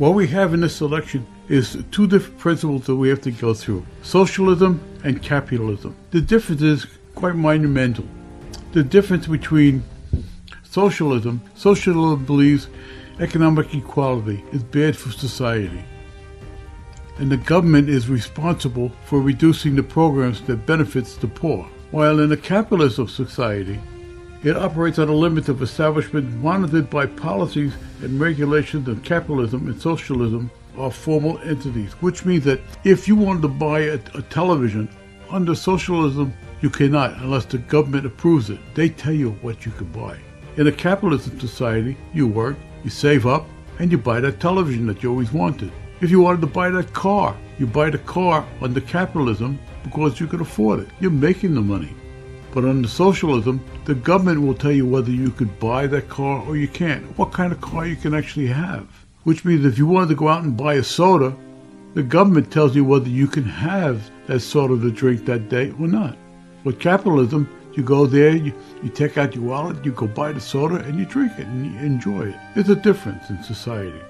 What we have in this election is two different principles that we have to go through socialism and capitalism. The difference is quite monumental. The difference between socialism, socialism believes economic equality is bad for society. And the government is responsible for reducing the programs that benefits the poor. While in a capitalist society, it operates on a limit of establishment monitored by policies and regulations of capitalism and socialism are formal entities, which means that if you wanted to buy a, a television under socialism, you cannot unless the government approves it. They tell you what you can buy. In a capitalist society, you work, you save up, and you buy that television that you always wanted. If you wanted to buy that car, you buy the car under capitalism because you can afford it. You're making the money. But under socialism, the government will tell you whether you could buy that car or you can't, what kind of car you can actually have. Which means if you wanted to go out and buy a soda, the government tells you whether you can have that soda to drink that day or not. With capitalism, you go there, you, you take out your wallet, you go buy the soda, and you drink it and you enjoy it. It's a difference in society.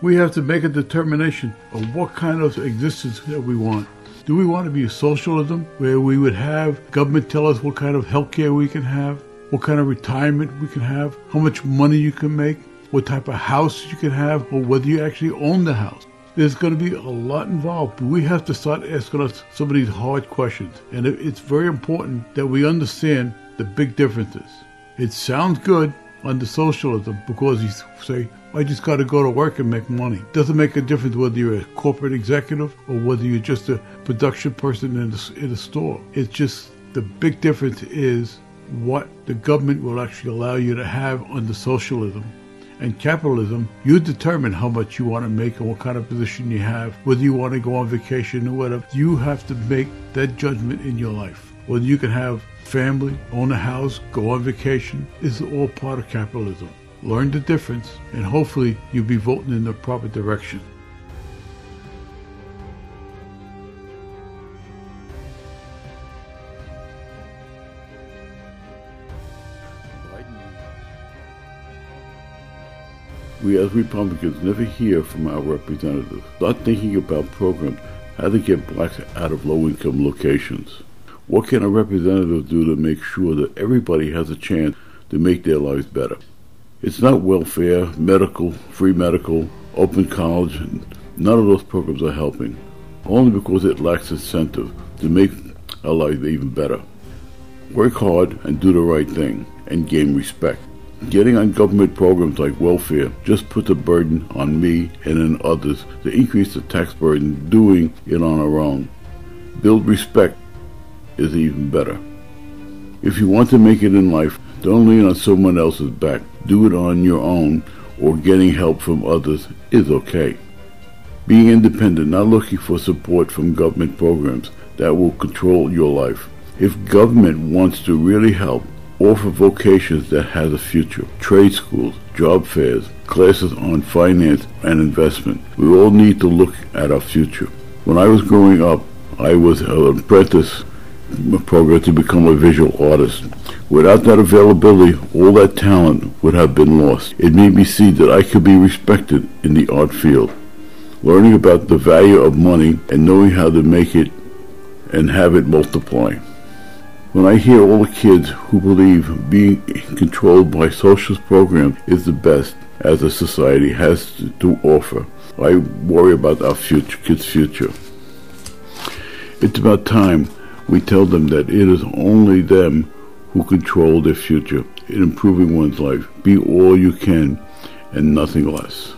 We have to make a determination of what kind of existence that we want. Do we want to be a socialism where we would have government tell us what kind of health care we can have, what kind of retirement we can have, how much money you can make, what type of house you can have, or whether you actually own the house? There's going to be a lot involved. But we have to start asking us some of these hard questions. And it's very important that we understand the big differences. It sounds good under socialism because you say, I just got to go to work and make money. Doesn't make a difference whether you're a corporate executive or whether you're just a production person in a, in a store. It's just the big difference is what the government will actually allow you to have under socialism. And capitalism, you determine how much you want to make and what kind of position you have, whether you want to go on vacation or whatever. You have to make that judgment in your life. Whether you can have family, own a house, go on vacation, is all part of capitalism learn the difference, and hopefully you'll be voting in the proper direction. We as Republicans never hear from our representatives. Start thinking about programs, how to get blacks out of low-income locations. What can a representative do to make sure that everybody has a chance to make their lives better? It's not welfare, medical, free medical, open college. None of those programs are helping, only because it lacks incentive to make our life even better. Work hard and do the right thing and gain respect. Getting on government programs like welfare just puts a burden on me and on others to increase the tax burden doing it on our own. Build respect is even better. If you want to make it in life, don't lean on someone else's back. Do it on your own or getting help from others is okay. Being independent, not looking for support from government programs that will control your life. If government wants to really help, offer vocations that has a future, trade schools, job fairs, classes on finance and investment. We all need to look at our future. When I was growing up, I was an apprentice program to become a visual artist. Without that availability, all that talent would have been lost. It made me see that I could be respected in the art field. Learning about the value of money and knowing how to make it and have it multiply. When I hear all the kids who believe being controlled by socialist programs is the best as a society has to offer, I worry about our future, kids' future. It's about time we tell them that it is only them who control their future in improving one's life. Be all you can and nothing less.